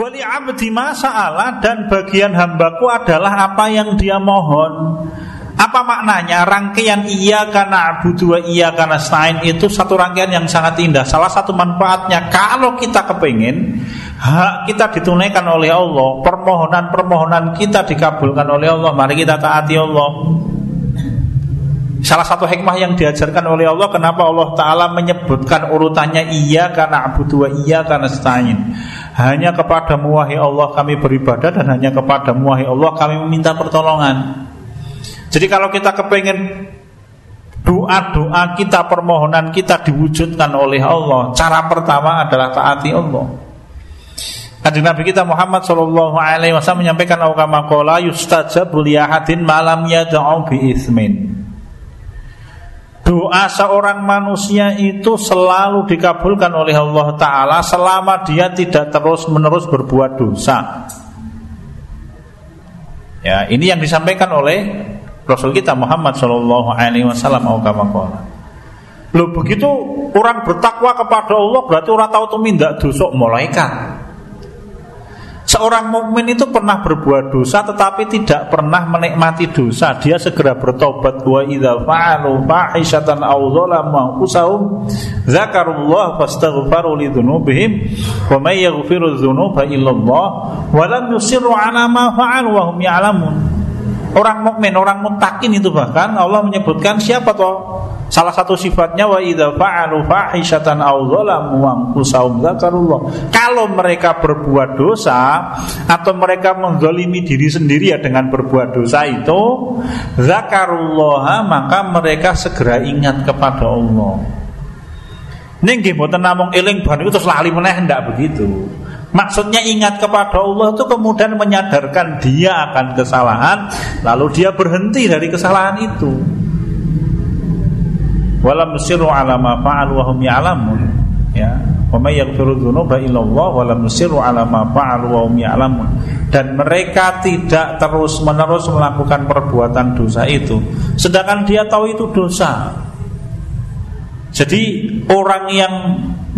Wali abdi masa'ala dan bagian hambaku adalah apa yang dia mohon. Apa maknanya? Rangkaian iya karena abu dua iya karena stain itu satu rangkaian yang sangat indah. Salah satu manfaatnya kalau kita kepingin hak kita ditunaikan oleh Allah, permohonan-permohonan kita dikabulkan oleh Allah. Mari kita taati Allah. Salah satu hikmah yang diajarkan oleh Allah Kenapa Allah Ta'ala menyebutkan urutannya Iya karena abu dua iya karena stain hanya kepada wahai Allah kami beribadah dan hanya kepada wahai Allah kami meminta pertolongan. Jadi kalau kita kepengen doa-doa kita, permohonan kita diwujudkan oleh Allah, cara pertama adalah taati Allah. Kanjeng Nabi kita Muhammad Shallallahu Alaihi Wasallam menyampaikan awkama kola yustajabu liyahadin malam yadau bi ismin. Doa seorang manusia itu selalu dikabulkan oleh Allah Ta'ala Selama dia tidak terus-menerus berbuat dosa Ya, ini yang disampaikan oleh Rasul kita Muhammad Shallallahu Alaihi Wasallam. Lo begitu orang bertakwa kepada Allah berarti orang tahu tumindak dosa malaikat. Seorang mukmin itu pernah berbuat dosa tetapi tidak pernah menikmati dosa. Dia segera bertobat wa idza fa'alu fahishatan aw dzalamu anfusahum dzakarullah fastaghfaru lidzunubihim wa may yaghfiru dzunuba illallah wa lam yusirru ala ma fa'alu wa hum ya'lamun. Orang mukmin, orang mutakin itu bahkan Allah menyebutkan siapa toh? Salah satu sifatnya wa idza fa'alu fahishatan aw dzalamu anfusahum dzakarullah. Kalau mereka berbuat dosa atau mereka menzalimi diri sendiri ya dengan berbuat dosa itu, zakarullah maka mereka segera ingat kepada Allah. Ning nggih mboten namung eling ban itu terus lali meneh ndak begitu. Maksudnya ingat kepada Allah itu kemudian menyadarkan dia akan kesalahan Lalu dia berhenti dari kesalahan itu. Walam nusiru ala ma fa'al wa hum ya'lamun. Ya. Wa may yaghfiru dzunuba illallah wa lam nusiru ala ma fa'al wa ya'lamun. Dan mereka tidak terus-menerus melakukan perbuatan dosa itu. Sedangkan dia tahu itu dosa jadi orang yang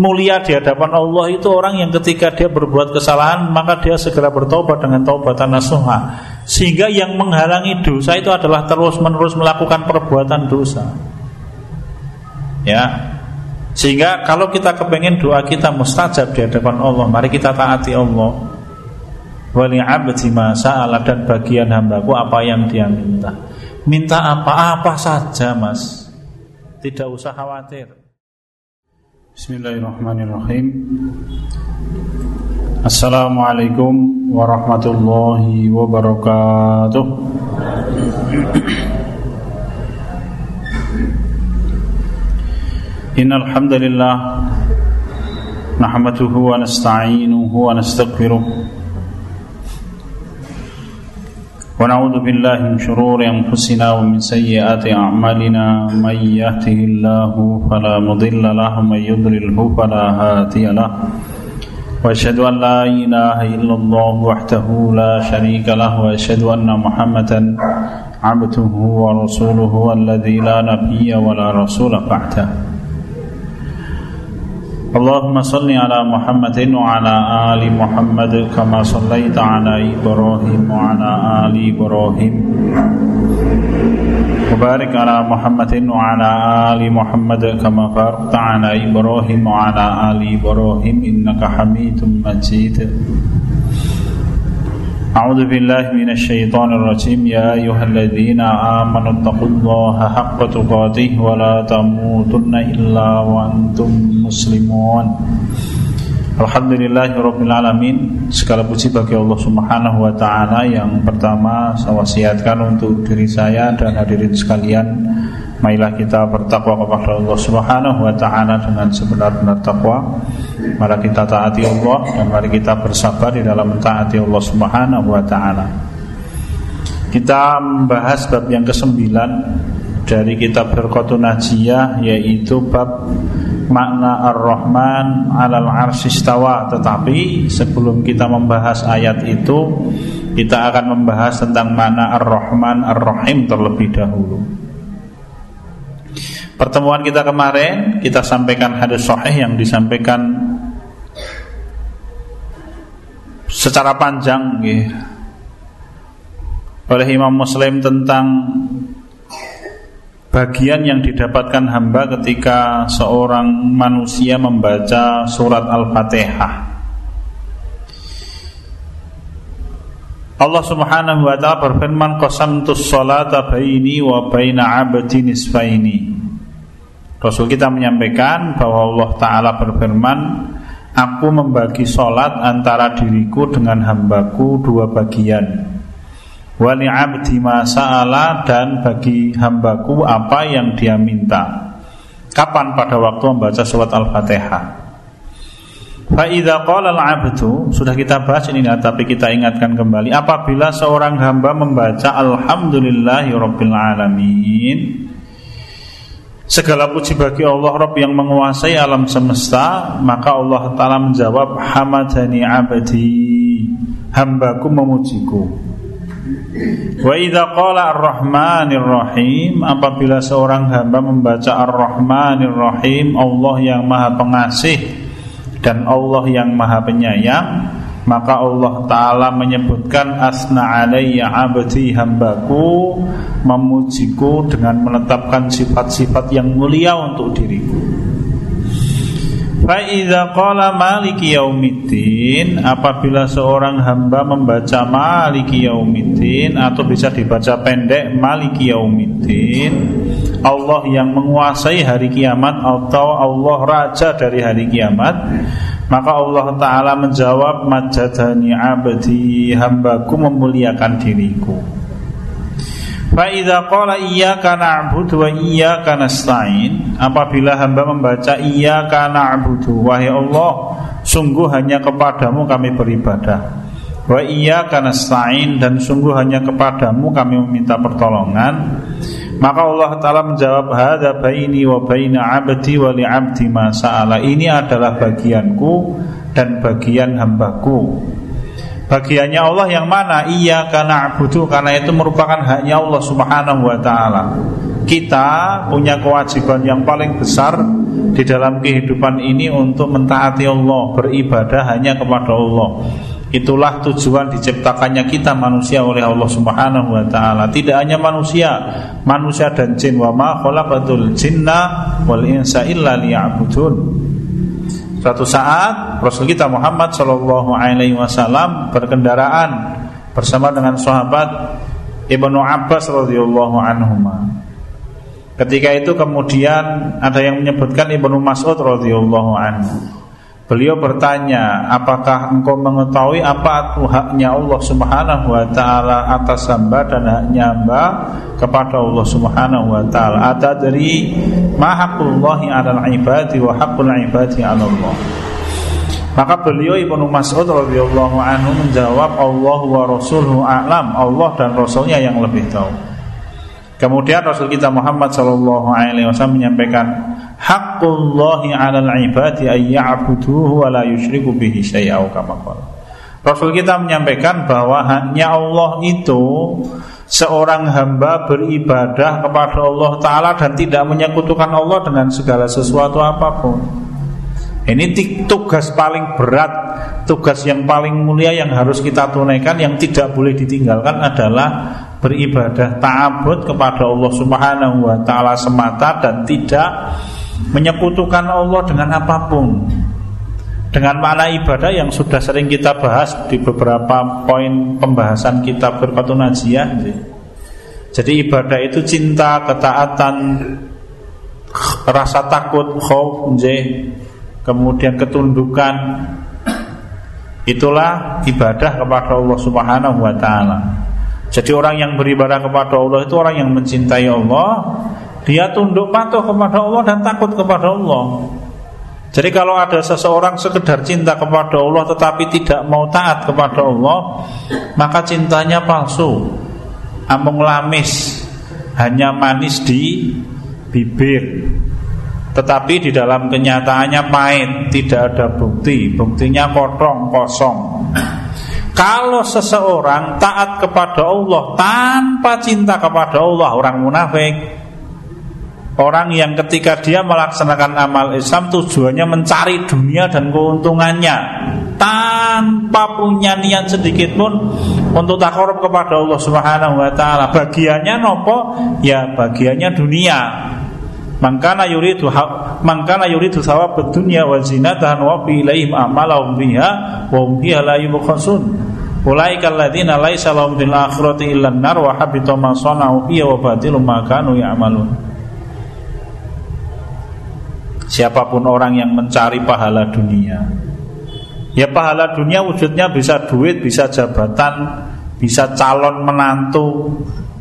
mulia di hadapan Allah itu orang yang ketika dia berbuat kesalahan maka dia segera bertobat dengan taubatan nasuha sehingga yang menghalangi dosa itu adalah terus-menerus melakukan perbuatan dosa. Ya. Sehingga kalau kita kepengen doa kita mustajab di hadapan Allah, mari kita taati Allah. Wali abdi masalah dan bagian hambaku apa yang dia minta. Minta apa-apa saja, Mas. Tidak usah khawatir. Bismillahirrahmanirrahim. Assalamualaikum warahmatullahi wabarakatuh. Innal hamdalillah nahmaduhu wa nasta'inuhu wa ونعوذ بالله من شرور أنفسنا ومن سيئات أعمالنا. من يهده الله فلا مضل له ومن يضلله فلا هادي له. وأشهد أن لا إله إلا الله وحده لا شريك له وأشهد أن محمدا عبده ورسوله الذي لا نبي ولا رسول بعده. اللهم صل على محمد وعلى آل محمد كما صليت على إبراهيم وعلى آل إبراهيم. وبارك على محمد وعلى آل محمد كما باركت على إبراهيم وعلى آل إبراهيم إنك حميد مجيد. أعوذ بالله من الشيطان الرجيم يا أيها الذين آمنوا اتقوا الله حق تقاته ولا تموتن إلا وأنتم مسلمون Alhamdulillahi Rabbil Alamin Segala puji bagi Allah Subhanahu Wa Ta'ala Yang pertama saya wasiatkan untuk diri saya dan hadirin sekalian Marilah kita bertakwa kepada Allah Subhanahu wa taala dengan sebenar-benar takwa. Mari kita taati Allah dan mari kita bersabar di dalam mentaati Allah Subhanahu wa taala. Kita membahas bab yang kesembilan dari kitab Berkotun Najiyah yaitu bab makna Ar-Rahman alal arsistawa tetapi sebelum kita membahas ayat itu kita akan membahas tentang makna Ar-Rahman Ar-Rahim terlebih dahulu. Pertemuan kita kemarin kita sampaikan hadis sahih yang disampaikan secara panjang ya, oleh Imam Muslim tentang bagian yang didapatkan hamba ketika seorang manusia membaca surat Al-Fatihah. Allah Subhanahu wa taala berfirman qasamtus salata baini wa baina 'abdi nisfaini. Rasul kita menyampaikan bahwa Allah taala berfirman, aku membagi salat antara diriku dengan hambaku dua bagian. Wali 'abdi masa'ala dan bagi hambaku apa yang dia minta. Kapan pada waktu membaca surat Al-Fatihah? Fa'idha qala al-abdu Sudah kita bahas ini nah, Tapi kita ingatkan kembali Apabila seorang hamba membaca Alhamdulillahi Rabbil Alamin Segala puji bagi Allah Rabb yang menguasai alam semesta Maka Allah Ta'ala menjawab Hamadani abadi Hambaku memujiku. Wa idha qala ar-Rahmanir Rahim Apabila seorang hamba membaca ar-Rahmanir Rahim Allah yang maha pengasih dan Allah yang maha penyayang maka Allah Ta'ala menyebutkan Asna alayya abdi hambaku Memujiku dengan menetapkan sifat-sifat yang mulia untuk diriku. Fa'idha qala maliki yaumiddin Apabila seorang hamba membaca maliki yaumiddin Atau bisa dibaca pendek maliki yaumiddin Allah yang menguasai hari kiamat Atau Allah raja dari hari kiamat Maka Allah Ta'ala menjawab Majadani abdi Hambaku memuliakan diriku. Fa'idha qala iyyaka na'budu wa iyyaka nasta'in Apabila hamba membaca iyyaka na'budu Wahai Allah Sungguh hanya kepadamu kami beribadah. Wa iyyaka nasta'in Dan sungguh hanya kepadamu kami meminta pertolongan Maka Allah Ta'ala menjawab Hada baini wa baina abdi wa li abdi masa'ala Ini adalah bagianku dan bagian hambaku Bagiannya Allah yang mana? Iya karena abudu karena itu merupakan haknya Allah Subhanahu wa taala. Kita punya kewajiban yang paling besar di dalam kehidupan ini untuk mentaati Allah, beribadah hanya kepada Allah. Itulah tujuan diciptakannya kita manusia oleh Allah Subhanahu wa taala. Tidak hanya manusia, manusia dan jin wa ma khalaqatul jinna wal insa illa liya'budun. Suatu saat Rasul kita Muhammad Shallallahu Alaihi Wasallam berkendaraan bersama dengan sahabat Ibnu Abbas radhiyallahu anhu. Ketika itu kemudian ada yang menyebutkan Ibnu Mas'ud radhiyallahu anhu. Beliau bertanya, apakah engkau mengetahui apa itu haknya Allah Subhanahu wa taala atas hamba dan haknya hamba kepada Allah Subhanahu wa taala? Ada dari ma haqqullahi 'alal ibadi wa haqqul ibadi 'ala Allah. Maka beliau Ibnu Mas'ud radhiyallahu anhu menjawab Allah wa rasuluhu a'lam. Allah dan rasulnya yang lebih tahu. Kemudian Rasul kita Muhammad sallallahu alaihi wasallam menyampaikan haqqullahi 'alal ibadi ay ya'buduhu wa la yusyriku bihi syai'a kama Rasul kita menyampaikan bahwa hanya Allah itu seorang hamba beribadah kepada Allah taala dan tidak menyekutukan Allah dengan segala sesuatu apa pun. Ini tugas paling berat, tugas yang paling mulia yang harus kita tunaikan yang tidak boleh ditinggalkan adalah beribadah ta'abud kepada Allah Subhanahu wa taala semata dan tidak menyekutukan Allah dengan apa pun dengan makna ibadah yang sudah sering kita bahas di beberapa poin pembahasan kitab berkatu najiyah jadi ibadah itu cinta, ketaatan, rasa takut, khauf, kemudian ketundukan itulah ibadah kepada Allah Subhanahu wa taala. Jadi orang yang beribadah kepada Allah itu orang yang mencintai Allah, dia tunduk patuh kepada Allah dan takut kepada Allah. Jadi kalau ada seseorang sekedar cinta kepada Allah tetapi tidak mau taat kepada Allah, maka cintanya palsu. Amung lamis, hanya manis di bibir. Tetapi di dalam kenyataannya pahit, tidak ada bukti, buktinya kotong kosong. Kalau seseorang taat kepada Allah tanpa cinta kepada Allah, orang munafik. Orang yang ketika dia melaksanakan amal Islam tujuannya mencari dunia dan keuntungannya tanpa punya niat sedikit pun untuk takarub kepada Allah Subhanahu wa taala. Bagiannya nopo? Ya bagiannya dunia. Mangkana yuridu mangkana yuridu thawab dunya wa zinatahan wa fi ilaihim a'malahum biha wa hum biha la yubkhasun. Ulaika alladziina laisa lahum fil akhirati illa an-nar wa habita ma sana'u fiha wa ma kanu ya'malun. Siapa pun orang yang mencari pahala dunia. Ya pahala dunia wujudnya bisa duit, bisa jabatan, bisa calon menantu,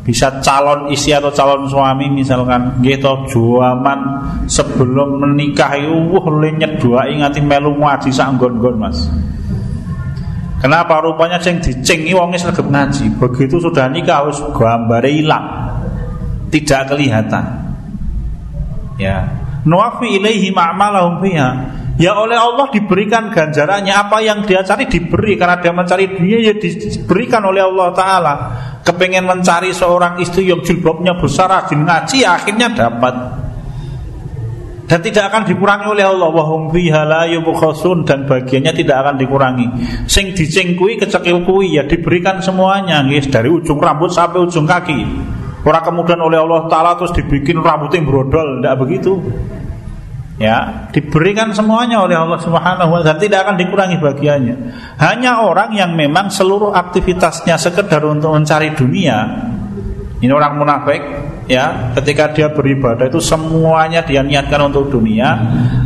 bisa calon istri atau calon suami. Misalkan gitu juaman sebelum menikah wah lenyek dua ingati melu ngaji sanggon-gon mas. Kenapa? Rupanya ceng dicengi wongnya sergap ngaji. Begitu sudah nikah harus gambar hilang tidak kelihatan. Ya nuafi ilaihi ma'malahum fiha. Ya oleh Allah diberikan ganjarannya. Apa yang dia cari diberi. Karena dia mencari dunia ya diberikan oleh Allah Ta'ala. Kepengen mencari seorang istri yang jilbabnya besar Rajin ngaji ya akhirnya dapat. Dan tidak akan dikurangi oleh Allah. Wahum fiha la dan bagiannya tidak akan dikurangi. Sing dicengkui kecekil kui ya diberikan semuanya. Guys dari ujung rambut sampai ujung kaki orang kemudian oleh Allah taala terus dibikin rambut yang brodol tidak begitu ya diberikan semuanya oleh Allah Subhanahu wa taala tidak akan dikurangi bagiannya. Hanya orang yang memang seluruh aktivitasnya sekedar untuk mencari dunia. Ini orang munafik ya, ketika dia beribadah itu semuanya dia niatkan untuk dunia.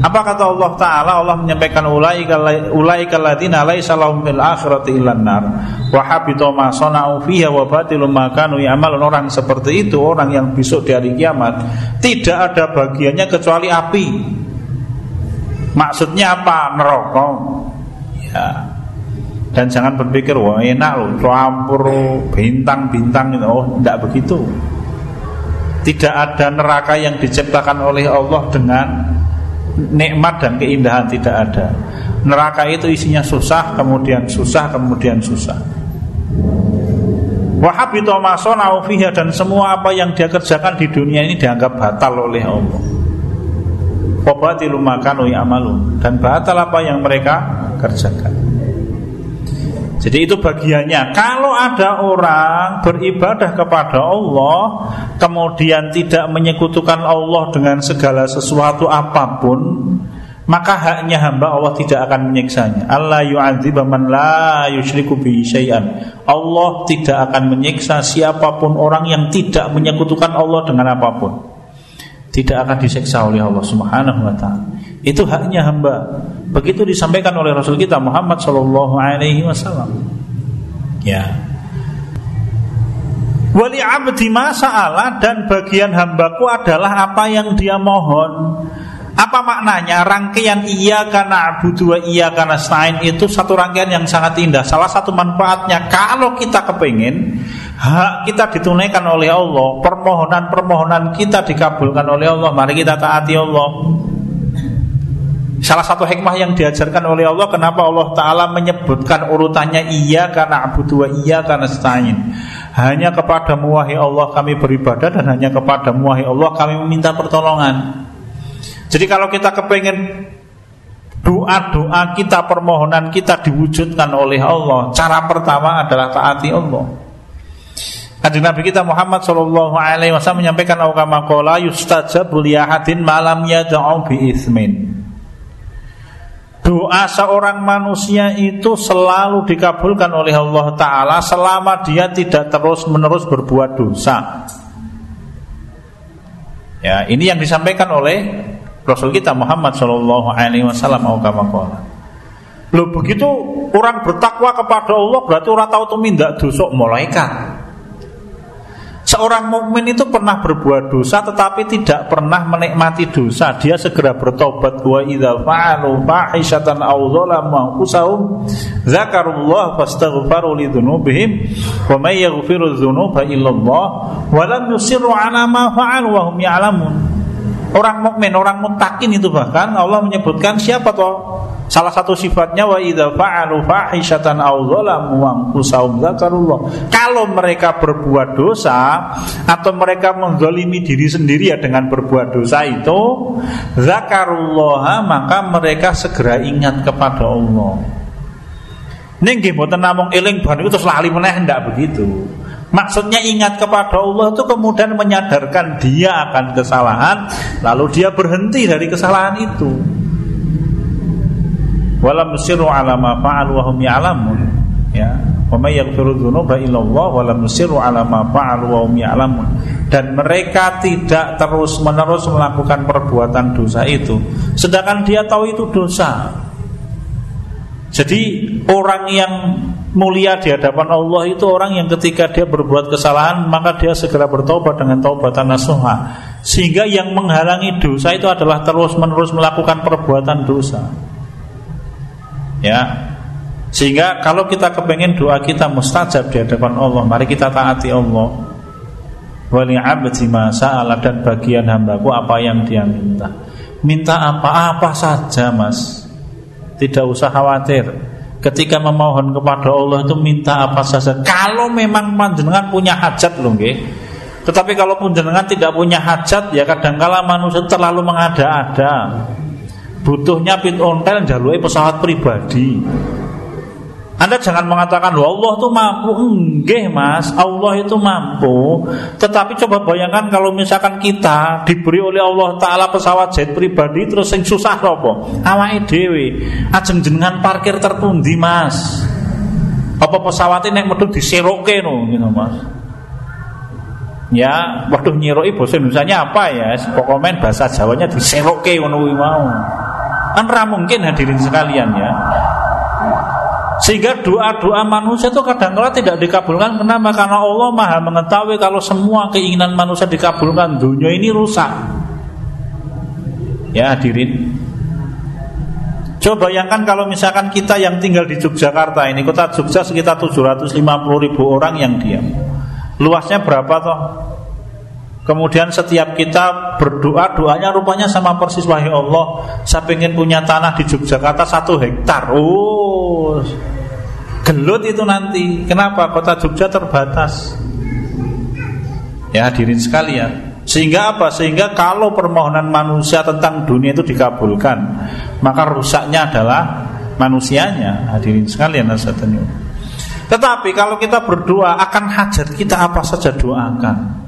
Apa kata Allah taala? Allah menyampaikan ulaika ulaika laisa lahum fil akhirati nar wa habita ma sana'u fiha wa ma kanu ya'malun. Orang seperti itu orang yang besok di hari kiamat tidak ada bagiannya kecuali api Maksudnya apa? Neraka. Ya. Dan jangan berpikir wah enak loh campur bintang-bintang itu. Oh, tidak begitu. Tidak ada neraka yang diciptakan oleh Allah dengan nikmat dan keindahan tidak ada. Neraka itu isinya susah, kemudian susah, kemudian susah. Wahabito masona dan semua apa yang dia kerjakan di dunia ini dianggap batal oleh Allah. Wabatilu Dan batal apa yang mereka kerjakan Jadi itu bagiannya Kalau ada orang beribadah kepada Allah Kemudian tidak menyekutukan Allah dengan segala sesuatu apa pun maka haknya hamba Allah tidak akan menyiksanya. Allah yu'adzib man la. Allah tidak akan menyiksa siapa pun orang yang tidak menyekutukan Allah dengan apa pun tidak akan diseksa oleh Allah Subhanahu wa taala. Itu haknya hamba. Begitu disampaikan oleh Rasul kita Muhammad sallallahu alaihi wasallam. Ya. Wali abdi masa'ala dan bagian hambaku adalah apa yang dia mohon. Apa maknanya? Rangkaian iya karena abu dua iya karena stain itu satu rangkaian yang sangat indah. Salah satu manfaatnya kalau kita kepengen hak kita ditunaikan oleh Allah, permohonan-permohonan kita dikabulkan oleh Allah, mari kita taati Allah. Salah satu hikmah yang diajarkan oleh Allah Kenapa Allah Ta'ala menyebutkan urutannya Iya karena abu dua iya karena stain Hanya kepada muwahi Allah kami beribadah Dan hanya kepada muwahi Allah kami meminta pertolongan jadi kalau kita kepengen doa-doa kita, permohonan kita diwujudkan oleh Allah, cara pertama adalah taati Allah. Kanjeng Nabi kita Muhammad Shallallahu Alaihi Wasallam menyampaikan awkama kola yustajab liyahadin malam yadau bi ismin. Doa seorang manusia itu selalu dikabulkan oleh Allah Ta'ala Selama dia tidak terus menerus berbuat dosa Ya, ini yang disampaikan oleh Rasul kita Muhammad Shallallahu Alaihi Wasallam Lo begitu orang bertakwa kepada Allah berarti orang tahu tuh minta dosa malaikat. Seorang mukmin itu pernah berbuat dosa tetapi tidak pernah menikmati dosa. Dia segera bertobat wa idza fa'alu fahishatan aw dzalamu anfusahum dzakarullah fastaghfaru lidzunubihim wa may yaghfiru dzunuba illallah wa lam yusirru ala ma fa'alu wa hum ya'lamun. Orang mukmin, orang mutakin itu bahkan Allah menyebutkan siapa toh? Salah satu sifatnya wa idza fa'alu fahishatan aw dzalamu anfusahum dzakarullah. Kalau mereka berbuat dosa atau mereka menzalimi diri sendiri ya dengan berbuat dosa itu, zakarullah maka mereka segera ingat kepada Allah. Ning nggih mboten namung eling bar terus lali meneh ndak begitu. Maksudnya ingat kepada Allah itu kemudian menyadarkan dia akan kesalahan lalu dia berhenti dari kesalahan itu. Walam siru ala ma fa'al wa hum ya'lamun. Ya. Wa may yaghfiru dzunuba illallah wa lam yusiru ala ma fa'alu wa hum ya'lamun. Dan mereka tidak terus-menerus melakukan perbuatan dosa itu sedangkan dia tahu itu dosa. Jadi orang yang mulia di hadapan Allah itu orang yang ketika dia berbuat kesalahan maka dia segera bertobat dengan taubatan nasuha. Sehingga yang menghalangi dosa itu adalah terus-menerus melakukan perbuatan dosa. Ya. Sehingga kalau kita kepengen doa kita mustajab di hadapan Allah, mari kita taati Allah. Wali masa'ala dan bagian hambaku apa yang dia minta. Minta apa-apa saja, Mas. Tidak usah khawatir. Ketika memohon kepada Allah itu minta apa saja. Kalau memang panjenengan punya hajat loh nggih. Tetapi kalau panjenengan tidak punya hajat ya kadangkala manusia terlalu mengada-ada. Butuhnya pin ontel jalui pesawat pribadi. Anda jangan mengatakan Allah itu mampu Enggak mas Allah itu mampu Tetapi coba bayangkan kalau misalkan kita Diberi oleh Allah Ta'ala pesawat jet pribadi Terus yang susah apa? Awai dewi Ajeng jenengan parkir terpundi mas Apa pesawatnya naik medun diseroke no, gitu mas Ya, waduh nyiroi bahasa Indonesia apa ya? Pokoknya bahasa Jawanya diseroke ngono mau. Kan mungkin hadirin sekalian ya. Sehingga doa-doa manusia itu kadang-kala tidak dikabulkan Kenapa? Karena Allah maha mengetahui Kalau semua keinginan manusia dikabulkan Dunia ini rusak Ya hadirin Coba bayangkan kalau misalkan kita yang tinggal di Yogyakarta ini Kota Jogja sekitar 750 ribu orang yang diam Luasnya berapa toh? Kemudian setiap kita berdoa Doanya rupanya sama persis Wahai Allah Saya ingin punya tanah di Yogyakarta Satu hektar. Oh Gelut itu nanti. Kenapa? Kota Jogja terbatas. Ya hadirin sekalian. Sehingga apa? Sehingga kalau permohonan manusia tentang dunia itu dikabulkan Maka rusaknya adalah manusianya. Hadirin sekalian Tetapi kalau kita berdoa akan hajat kita apa saja doakan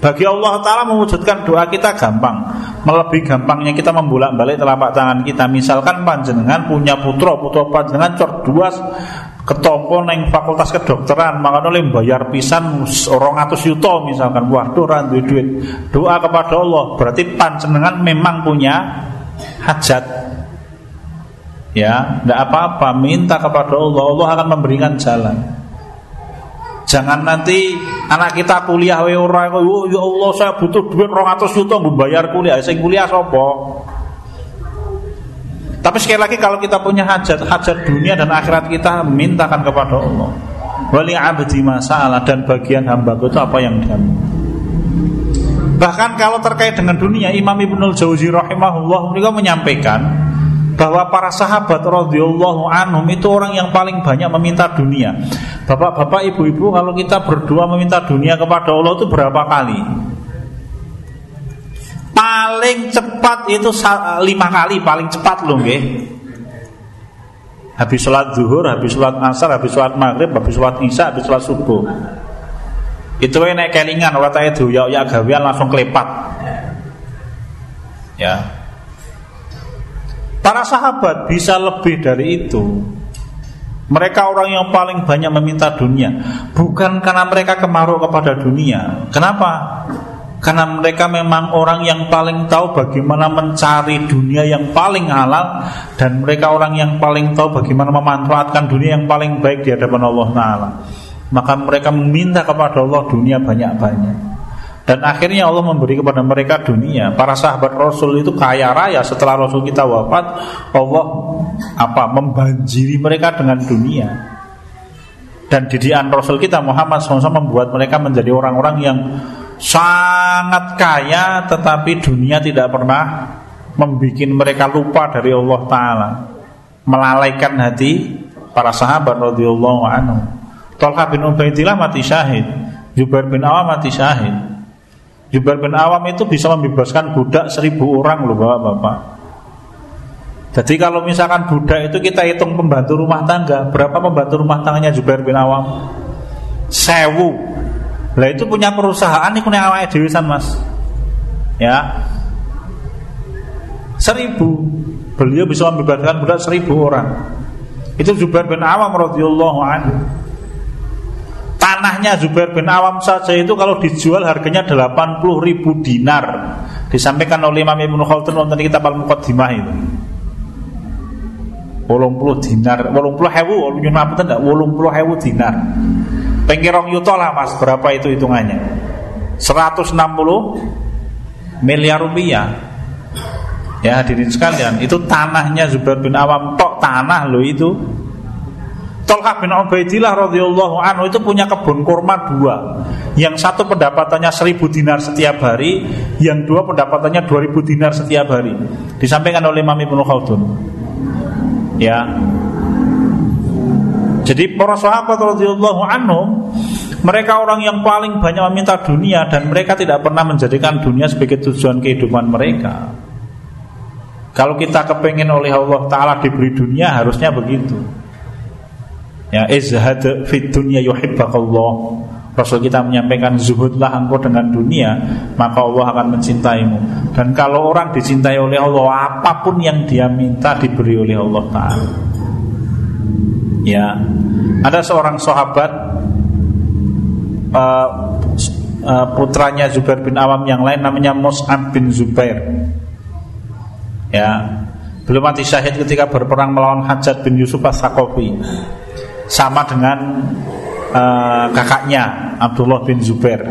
bagi Allah Ta'ala mewujudkan doa kita gampang. Melebih gampangnya kita membolak-balik telapak tangan kita. Misalkan panjenengan punya putra Putra panjenengan cor dua ketompo neng fakultas kedokteran maka oleh bayar pisan orang atus yuto misalkan. Waduh randu duit. Doa kepada Allah. Berarti panjenengan memang punya hajat. Ya tidak apa-apa. Minta kepada Allah. Allah akan memberikan jalan Jangan nanti anak kita kuliah we ora oh ya Allah saya butuh duit 200 juta nggo bayar kuliah. Sing kuliah sapa? Tapi sekali lagi kalau kita punya hajat, hajat dunia dan akhirat kita mintakan kepada Allah. Wali abdi masalah dan bagian hamba itu apa yang dia Bahkan kalau terkait dengan dunia, Imam Ibnul Jauzi rahimahullah mereka menyampaikan bahwa para sahabat radhiyallahu anhum itu orang yang paling banyak meminta dunia. Bapak-bapak, ibu-ibu, kalau kita berdua meminta dunia kepada Allah itu berapa kali? Paling cepat itu lima kali, paling cepat loh, nggih. Habis sholat zuhur, habis sholat asar, habis sholat maghrib, habis sholat isya, habis sholat subuh. Itu naik kelingan, itu ya ya gawian langsung kelepat. Ya, Para sahabat bisa lebih dari itu. Mereka orang yang paling banyak meminta dunia Bukan karena mereka kemaruh kepada dunia Kenapa? Karena mereka memang orang yang paling tahu bagaimana mencari dunia yang paling halal Dan mereka orang yang paling tahu bagaimana memanfaatkan dunia yang paling baik di hadapan Allah Ta'ala Maka mereka meminta kepada Allah dunia banyak-banyak dan akhirnya Allah memberi kepada mereka dunia. Para sahabat Rasul itu kaya raya setelah Rasul kita wafat, Allah apa membanjiri mereka dengan dunia. Dan didikan Rasul kita Muhammad SAW membuat mereka menjadi orang-orang yang sangat kaya tetapi dunia tidak pernah membuat mereka lupa dari Allah Taala, melalaikan hati para sahabat radhiyallahu anhu. Tolha bin Ubaidillah mati syahid, Jubair bin Awam mati syahid. Jubair bin Awam itu bisa membebaskan budak seribu orang loh bapak-bapak Jadi kalau misalkan budak itu kita hitung pembantu rumah tangga Berapa pembantu rumah tangganya Jubair bin Awam? Sewu. Lah itu punya perusahaan ini punya awalnya dewisan mas. Ya. Seribu. Beliau bisa membebaskan budak seribu orang. Itu Zubair bin Awam radhiyallahu anhu Tanahnya Zubair bin Awam saja itu kalau dijual harganya 80 ribu dinar. Disampaikan oleh Imam Ibn Khaldun Untuk kita Al-Muqaddimah itu. wolong puluh dinar wolong puluh hewu nyun apa tidak wolong puluh hewu dinar. Pengkirong yuto lah mas berapa itu hitungannya? 160 miliar rupiah. Ya hadirin sekalian itu tanahnya Zubair bin Awam. Tok tanah loh itu Tolkah bin Ubaidillah radhiyallahu anhu itu punya kebun kurma dua. Yang satu pendapatannya seribu dinar setiap hari, yang dua pendapatannya dua ribu dinar setiap hari. Disampaikan oleh Imam Ibnu Khaldun. Ya. Jadi para sahabat radhiyallahu anhum mereka orang yang paling banyak meminta dunia dan mereka tidak pernah menjadikan dunia sebagai tujuan kehidupan mereka. Kalau kita kepengen oleh Allah Ta'ala diberi dunia harusnya begitu Ya izhad fit dunya yuhibbakallah Rasul kita menyampaikan zuhudlah engkau dengan dunia Maka Allah akan mencintaimu. Dan kalau orang dicintai oleh Allah Apa pun yang dia minta diberi oleh Allah Ta'ala. Ya Ada seorang sahabat uh, Putranya Zubair bin Awam yang lain Namanya Mus'ab bin Zubair. Ya Belum mati syahid ketika berperang melawan Hajat bin Yusuf as-Sakofi Sama dengan uh, kakaknya Abdullah bin Zubair.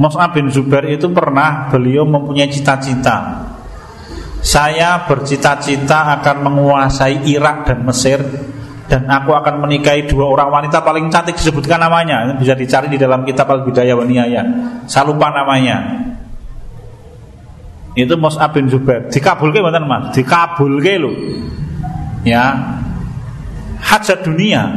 Mus'ab bin Zubair itu pernah beliau mempunyai cita-cita. Saya bercita-cita akan menguasai Irak dan Mesir Dan aku akan menikahi dua orang wanita paling cantik disebutkan namanya. Bisa dicari di dalam kitab Al-Bidayah wa Nihayah Saya lupa namanya. Itu Mus'ab bin Zubair. Dikabulke benar mas? Dikabulke lo Ya hajat dunia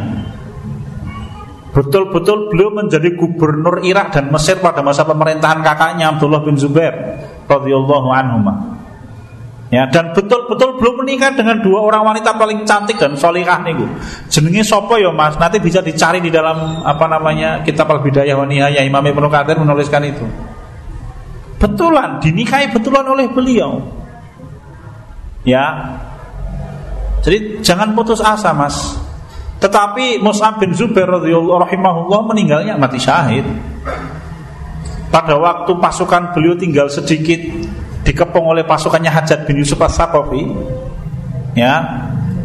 Betul-betul beliau menjadi gubernur Irak dan Mesir pada masa pemerintahan kakaknya Abdullah bin Zubair radhiyallahu anhu. Ya, dan betul-betul belum menikah dengan dua orang wanita paling cantik dan solihah nih Jenenge sopo ya Mas? Nanti bisa dicari di dalam apa namanya kitab Al-Bidayah wa Nihayah Imam Ibnu Katsir menuliskan itu. Betulan dinikahi betulan oleh beliau. Ya, jadi jangan putus asa mas. Tetapi Mus'ab bin Zubair rahimahullah meninggalnya mati syahid. Pada waktu pasukan beliau tinggal sedikit Dikepung oleh pasukannya Hajat bin Yusuf as-Saqafi Ya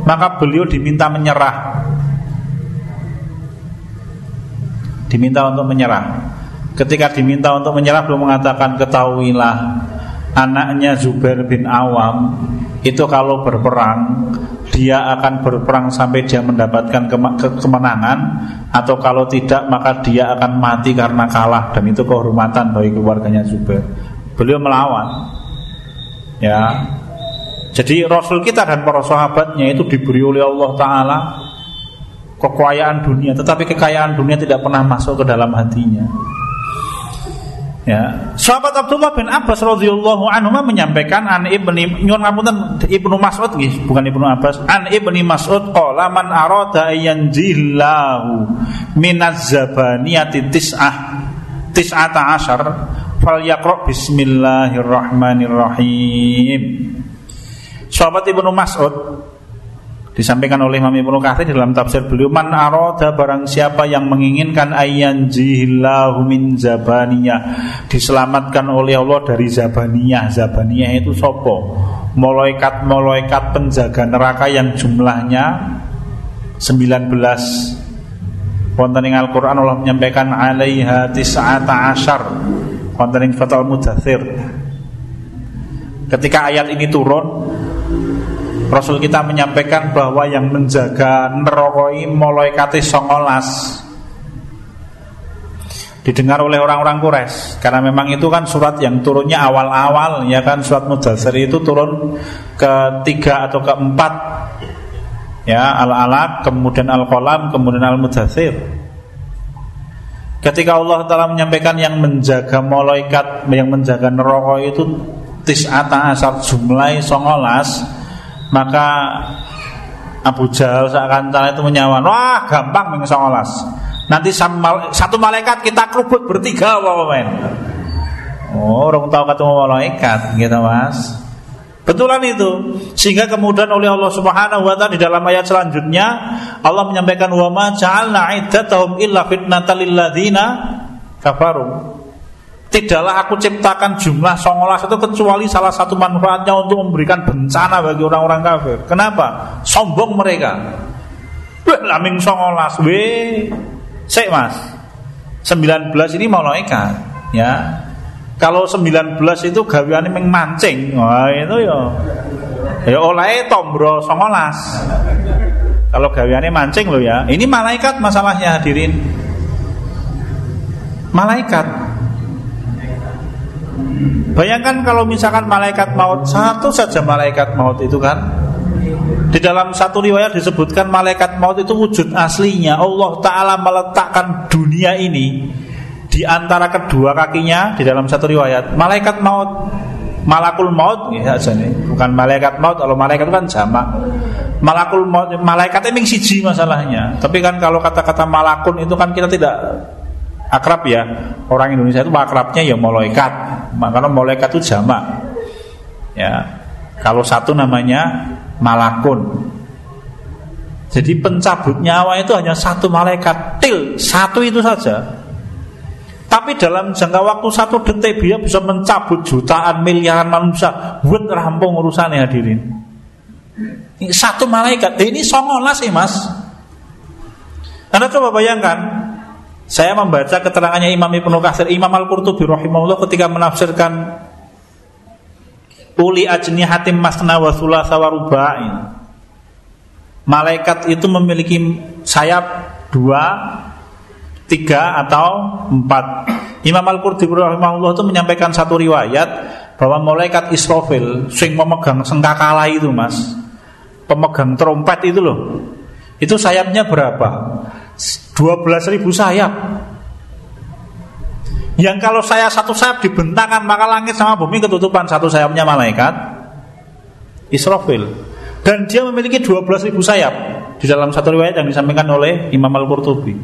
Maka beliau diminta menyerah. Diminta untuk menyerah. Ketika diminta untuk menyerah Beliau mengatakan ketahuilah Anaknya Zubair bin Awam Itu kalau berperang dia akan berperang sampai dia mendapatkan kemenangan atau kalau tidak maka dia akan mati karena kalah dan itu kehormatan bagi keluarganya Zubair. Beliau melawan. Ya. Jadi Rasul kita dan para sahabatnya itu diberi oleh Allah taala kekayaan dunia, tetapi kekayaan dunia tidak pernah masuk ke dalam hatinya. Ya, sahabat Abdullah bin Abbas radhiyallahu anhu menyampaikan an ibni nyuwun ngapunten Ibnu Mas'ud nggih, bukan Ibnu Abbas. An ibni Mas'ud qala man arada yanjillahu minaz zabaniyati tis'ah tis'ata asyar falyaqra bismillahirrahmanirrahim. Sahabat Ibnu Mas'ud Disampaikan oleh Imam Ibnu Katsir dalam tafsir beliau man arada barang siapa yang menginginkan ayyan jihillahu min zabaniyah diselamatkan oleh Allah dari zabaniyah. Zabaniyah itu sopo? Malaikat-malaikat penjaga neraka yang jumlahnya 19 Wonten ing Al-Qur'an Allah menyampaikan alaiha tis'ata asyar Wonten ing Fathul Mudathir Ketika ayat ini turun Rasul kita menyampaikan bahwa yang menjaga nerokoi moloikati songolas. Didengar oleh orang-orang Quraisy. Karena memang itu kan surat yang turunnya awal-awal ya kan? Surat Mudassir itu turun ketiga atau keempat. Ya al-alaq kemudian al-qalam kemudian al-mudathir ketika Allah telah menyampaikan yang menjaga malaikat yang menjaga neraka itu tis'ata asar jumlah songolas maka Abu Jahal seakan itu menyawan. Wah gampang ming nanti satu malaikat kita kerubut bertiga apa oh orang tahu ketemu malaikat gitu mas. Betulan itu. Sehingga kemudian oleh Allah Subhanahu wa taala di dalam ayat selanjutnya Allah menyampaikan wa ma ja'alna iddatahum illa fitnatal lil ladzina kafaru Tidaklah aku ciptakan jumlah songolas itu kecuali salah satu manfaatnya untuk memberikan bencana bagi orang-orang kafir. Kenapa? Sombong mereka. Wah, laming songolas, weh, sek mas. 19 ini malaikat, ya. Kalau 19 itu gawiane mancing, wah itu ya. Ya oleh tombro songolas. Kalau gawiane mancing lo ya. Ini malaikat masalahnya hadirin. Malaikat Bayangkan kalau misalkan malaikat maut Satu saja malaikat maut itu kan Di dalam satu riwayat disebutkan Malaikat maut itu wujud aslinya. Allah Ta'ala meletakkan dunia ini Di antara kedua kakinya Di dalam satu riwayat. Malaikat maut Malakul maut ya nih. Bukan malaikat maut Kalau malaikat kan jamak Malakul maut Malaikat emang siji masalahnya. Tapi kan kalau kata-kata malakun itu kan kita tidak akrab ya. Orang Indonesia itu akrabnya ya malaikat. Karena malaikat itu jamak. Ya. Kalau satu namanya malakun. Jadi pencabut nyawa itu hanya satu malaikat. Til satu itu saja. Tapi dalam jangka waktu satu detik dia bisa mencabut jutaan miliaran manusia. Buat rampung urusannya hadirin. Satu malaikat. Ini songolas sih mas. Anda coba bayangkan saya membaca keterangannya Imam Ibnu Katsir, Imam Al-Qurtubi rahimahullah ketika menafsirkan uli ajni hatim masna wa thulatha wa ruba'in. Malaikat itu memiliki sayap dua, tiga atau empat. Imam Al-Qurtubi rahimahullah itu menyampaikan satu riwayat bahwa malaikat Israfil sing memegang sengkakala itu mas, pemegang trompet itu loh, itu sayapnya berapa? 12 ribu sayap. Yang kalau saya satu sayap dibentangkan Maka langit sama bumi ketutupan. Satu sayapnya malaikat Israfil. Dan dia memiliki 12 ribu sayap. Di dalam satu riwayat yang disampaikan oleh Imam Al-Qurtubi.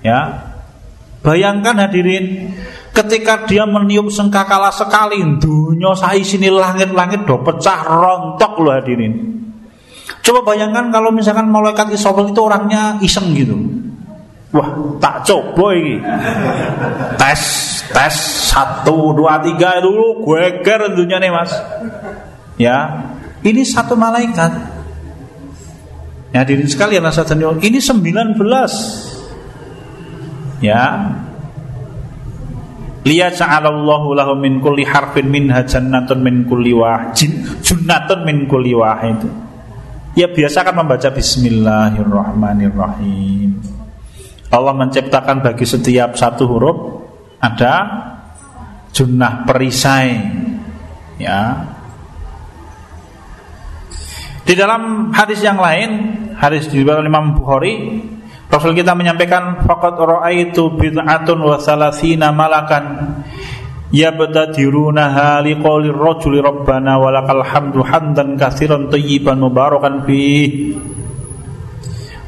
Ya. Bayangkan hadirin Ketika dia meniup sengkakala sekali Dunia saya sini langit-langit do pecah rontok loh hadirin. Coba bayangkan kalau misalkan malaikat Israfil itu orangnya iseng gitu. Wah, tak coba ini. Tes, tes satu, dua, tiga dulu, gue ger tentunya nih mas. Ya, ini satu malaikat. Ya, diri sekalian nasatnya ini sembilan belas. Ya, Liya ja'alallahu lahu min kulli harfin minha jannatun min kulli wahid Junnatun min kulli wahid Ya biasakan membaca Bismillahirrahmanirrahim Allah menciptakan bagi setiap satu huruf Ada Junnah perisai. Ya. Di dalam hadis yang lain Hadis di dalam Imam Bukhari Rasul kita menyampaikan Fakat ra'aitu bid'atun wa salasina malakan yabtadirunaha liqaulir rajuli rabbana walakal hamdu hamdan katsiran thayyiban mubarakan fi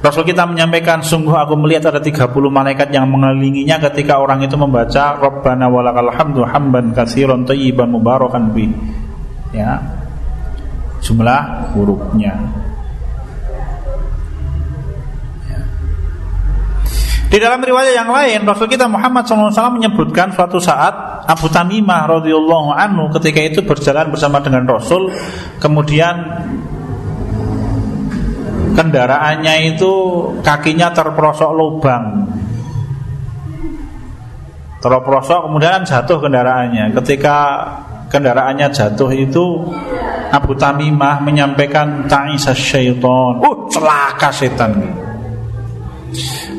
Rasul kita menyampaikan sungguh aku melihat ada 30 malaikat yang mengelilinginya ketika orang itu membaca Rabbana walakal hamdu hamdan katsiran thayyiban mubarakan fi ya. Jumlah hurufnya. Di dalam riwayat yang lain Rasul kita Muhammad SAW menyebutkan suatu saat Abu Tamimah radhiyallahu anhu ketika itu berjalan bersama dengan Rasul kemudian kendaraannya itu kakinya terperosok lubang terperosok kemudian jatuh kendaraannya ketika kendaraannya jatuh itu Abu Tamimah menyampaikan ta'isa syaiton uh celaka setan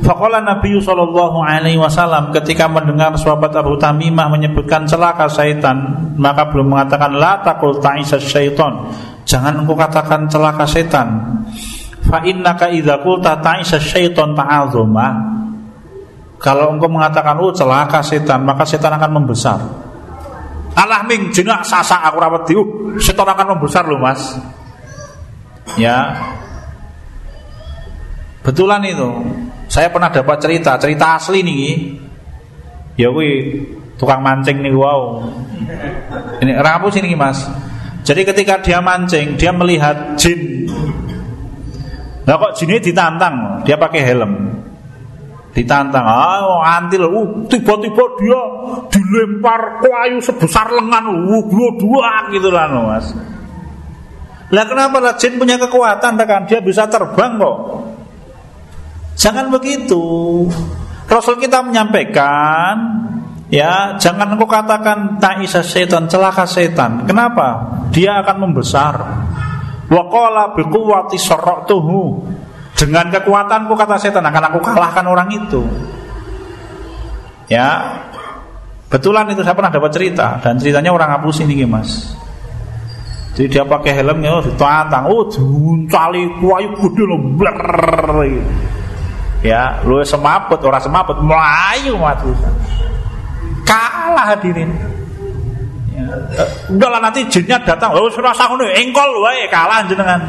Fakola Nabi Shallallahu Alaihi Wasallam ketika mendengar sahabat Abu Tamimah menyebutkan celaka syaitan, maka belum mengatakan la takul ta'isa syaiton. Jangan engkau katakan celaka syaitan. Fa innaka idza qulta ta'isa syaiton ta'azuma. Kalau engkau mengatakan oh celaka setan, maka setan akan membesar. Alah ming jenak sasa aku rawat diu, setan akan membesar loh mas. Ya, betulan itu. Saya pernah dapat cerita, cerita asli nih. Ya wi tukang mancing nih wow. Ini rapu sini mas. Jadi ketika dia mancing, dia melihat jin. Nah kok jinnya ditantang, dia pakai helm. Ditantang, ah antil, uh, tiba-tiba dia dilempar kayu sebesar lengan, uh, dua gitu lah mas. Lah kenapa lah jin punya kekuatan kan dia bisa terbang kok. Jangan begitu. Rasul kita menyampaikan Ya, jangan engkau katakan ta'isa setan, celaka setan. Kenapa? Dia akan membesar. Wa qala biquwwati sarratuhu. Dengan kekuatanku kata setan akan aku kalahkan orang itu. Ya. Betulan itu saya pernah dapat cerita dan ceritanya orang hapus ini Mas. Jadi dia pakai helmnya oh, ditantang, oh diuncali kuayu gede loh, Ya, lu semaput, orang semaput, melayu matusan kalah hadirin ya. udahlah nanti jinnya datang. Oh sudah ngono engkol wae kalah jenengan.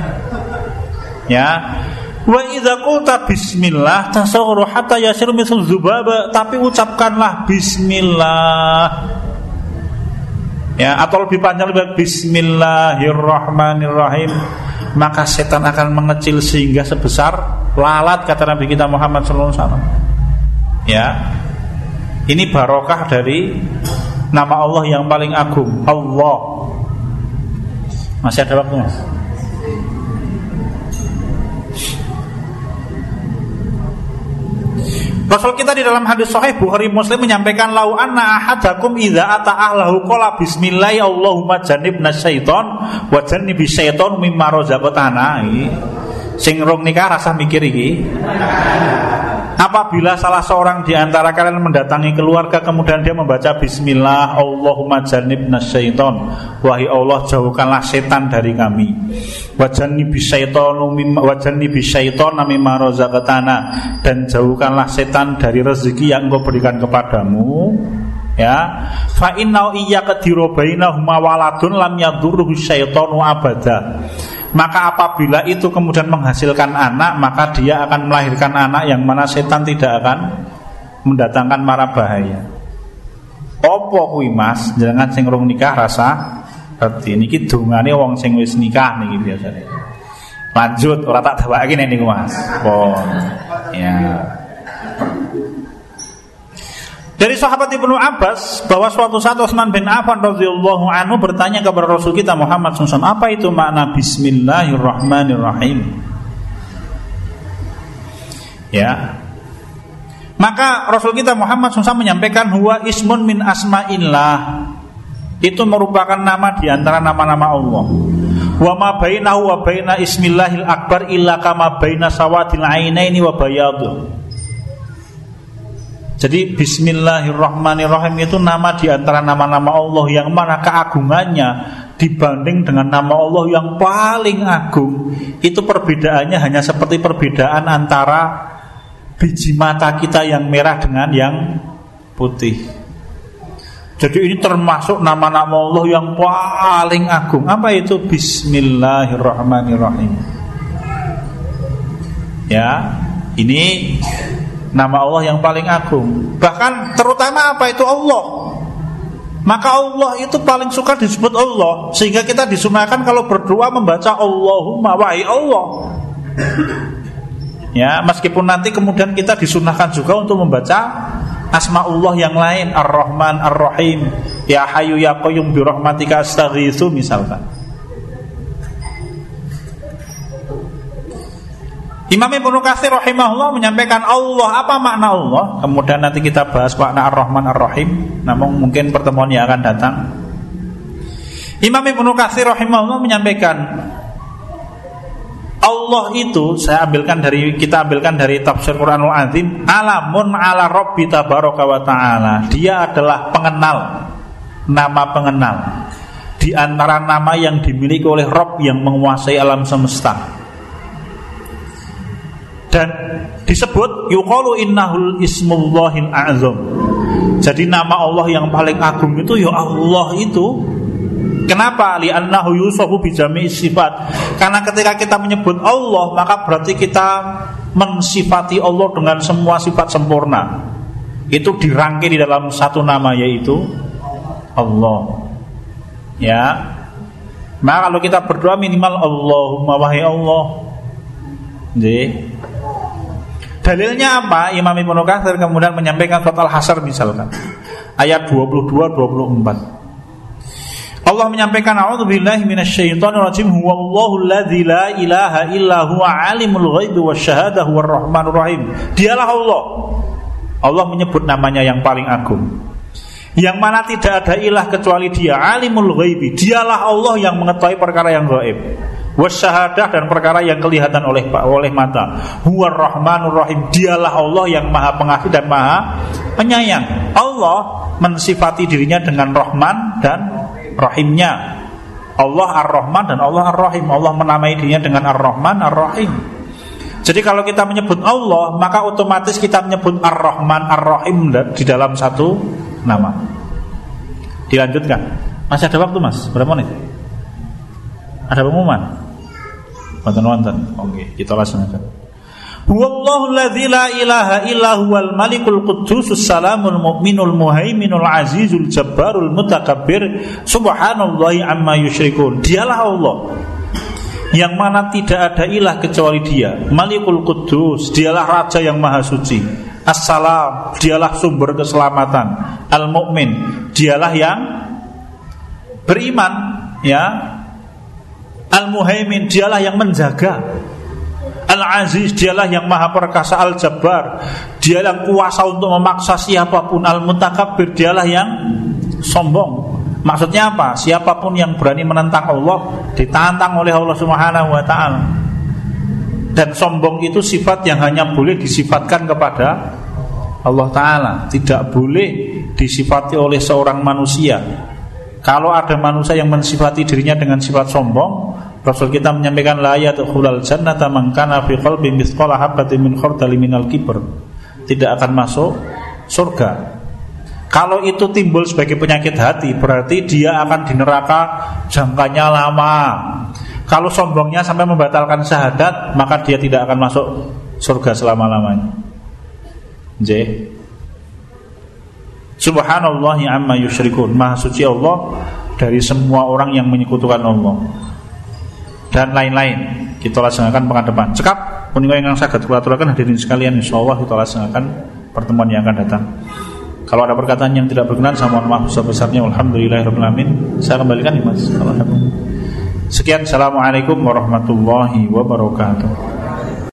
Ya. Wa idza qulta bismillah tasawwaru hatta yasir mithl zubaba tapi ucapkanlah bismillah. Ya atau lebih panjang lebih bismillahirrahmanirrahim. Maka setan akan mengecil sehingga sebesar lalat kata Nabi kita Muhammad sallallahu alaihi wasallam. Ya. Ini barokah dari nama Allah yang paling agung, Allah. Masih ada waktu mas? Rasul kita di dalam hadis sahih Bukhari Muslim menyampaikan lau anna ahadakum idza ata ahlahu qala bismillah Allahumma jannibna syaiton wa jannibi syaiton mimma razaqtana. Sing rong nikah rasa mikir iki. Apabila salah seorang di antara kalian mendatangi keluarga kemudian dia membaca bismillah Allahumma jannibna syaiton wahai Allah jauhkanlah setan dari kami. Wajani bisyaiton wajani bisyaiton mimma razaqtana. Dan jauhkanlah setan dari rezeki yang engkau berikan kepadamu. Ya. Fa inna iyyaka dirobainahuma waladun lam yadurruhu syaitanu abada maka apabila itu kemudian menghasilkan anak Maka dia akan melahirkan anak Yang mana setan tidak akan Mendatangkan marah bahaya. Opo kui mas? Jangan sing rung nikah rasa Berarti ini dungane wong sing wis nikah nih biasanya Lanjut orang tak lagi nih mas. Oh ya dari sahabat Ibnu Abbas bahwa suatu saat Utsman bin Affan radhiyallahu anhu bertanya kepada Rasul kita Muhammad SAW apa itu makna Bismillahirrahmanirrahim? Ya, maka Rasul kita Muhammad SAW menyampaikan huwa ismun min asma'illah. Itu merupakan nama di antara nama-nama Allah. Wa ma bainahu wa baina ismillahil akbar illa kama baina sawadil ainaini wa bayadu. Jadi Bismillahirrahmanirrahim itu nama di antara nama-nama Allah yang mana keagungannya dibanding dengan nama Allah yang paling agung itu perbedaannya hanya seperti perbedaan antara biji mata kita yang merah dengan yang putih. Jadi ini termasuk nama-nama Allah yang paling agung. Apa itu Bismillahirrahmanirrahim? Ya, ini Nama Allah yang paling agung. Bahkan terutama apa itu Allah? Maka Allah itu paling suka disebut Allah Sehingga kita disunahkan kalau berdoa membaca Allahumma wa'i Allah. Ya meskipun nanti kemudian kita disunahkan juga untuk membaca Asma Allah yang lain Ar-Rahman, Ar-Rahim. Ya Hayu Ya Qayyum Birahmatika Astaghithu misalkan Imam Ibnu Katsir rahimahullah menyampaikan Allah apa makna Allah? Kemudian nanti kita bahas makna Ar-Rahman Ar-Rahim. Namun mungkin pertemuan yang akan datang. Imam Ibnu Katsir rahimahullah menyampaikan Allah itu saya ambilkan dari kita ambilkan dari tafsir Quranul Azim alamun ala rabbi tabaraka wa taala. Dia adalah pengenal nama pengenal di antara nama yang dimiliki oleh Rob yang menguasai alam semesta dan disebut yuqalu innahul ismullahil a'zam. Jadi nama Allah yang paling agung itu ya Allah itu. Kenapa? Li'annahu yusufu bijami sifat. Karena ketika kita menyebut Allah Maka berarti kita mensifati Allah dengan semua sifat sempurna. Itu dirangkai di dalam satu nama yaitu Allah. Ya. Maka kalau kita berdoa minimal Allahumma wahai Allah. Jadi Dalilnya apa? Imam Ibnu Katsir kemudian menyampaikan surat Al-Hasyr misalkan ayat 22 24. Allah menyampaikan a'udzubillahi minasyaitonirrajim huwallahu alladzi la ilaha illa huwa alimul ghaibi wasyahadah huwar rahmanur rahim. Dialah Allah. Allah menyebut namanya yang paling agung. Yang mana tidak ada ilah kecuali Dia, alimul ghaibi. Dialah Allah yang mengetahui perkara yang gaib wasyahadah dan perkara yang kelihatan oleh oleh mata. Huwar Rahmanur Rahim. Dialah Allah yang Maha Pengasih dan Maha Penyayang. Allah mensifati dirinya dengan Rahman dan Rahimnya. Allah Ar-Rahman dan Allah Ar-Rahim. Allah menamai dirinya dengan Ar-Rahman Ar-Rahim. Jadi kalau kita menyebut Allah, maka otomatis kita menyebut Ar-Rahman Ar-Rahim di dalam satu nama. Dilanjutkan. Masih ada waktu, Mas? Berapa menit? Ada pengumuman? Wonten wonten. Oke, kita laksanakan. Huwallahu alladzi la ilaha illa huwal malikul quddusus salamul mu'minul muhaiminul azizul jabbarul mutakabbir subhanallahi amma yusyrikun. Dialah Allah yang mana tidak ada ilah kecuali dia Malikul Kudus Dialah Raja yang Maha Suci Assalam Dialah sumber keselamatan Al-Mu'min Dialah yang beriman Ya Al-Muhaimin dialah yang menjaga. Al-Aziz dialah yang maha perkasa Al-Jabbar. Dialah kuasa untuk memaksa siapa pun. Al-Mutakabbir dialah yang sombong. Maksudnya apa? Siapa pun yang berani menentang Allah Ditantang oleh Allah Subhanahu wa ta'ala. Dan sombong itu sifat yang hanya boleh disifatkan kepada Allah Ta'ala. Tidak boleh disifati oleh seorang manusia. Kalau ada manusia yang mensifati dirinya dengan sifat sombong, Rasul kita menyampaikan la yadkhulul jannata man kana fi qalbi mithqala habatin min khardali minal kibr. Tidak akan masuk surga. Kalau itu timbul sebagai penyakit hati, berarti dia akan di neraka jangkanya lama. Kalau sombongnya sampai membatalkan syahadat, maka dia tidak akan masuk surga selama-lamanya. J. Subhanallah amma yusyrikun. Maha suci Allah dari semua orang yang menyekutukan Allah. Dan lain-lain. Kita laksanakan pekan depan. Cekap punika yang saged kula aturaken hadirin sekalian insyaallah kita laksanakan pertemuan yang akan datang. Kalau ada perkataan yang tidak berkenan sama mohon maaf sebesarnya alhamdulillahirabbil Saya kembalikan Mas. Sekian assalamualaikum warahmatullahi wabarakatuh.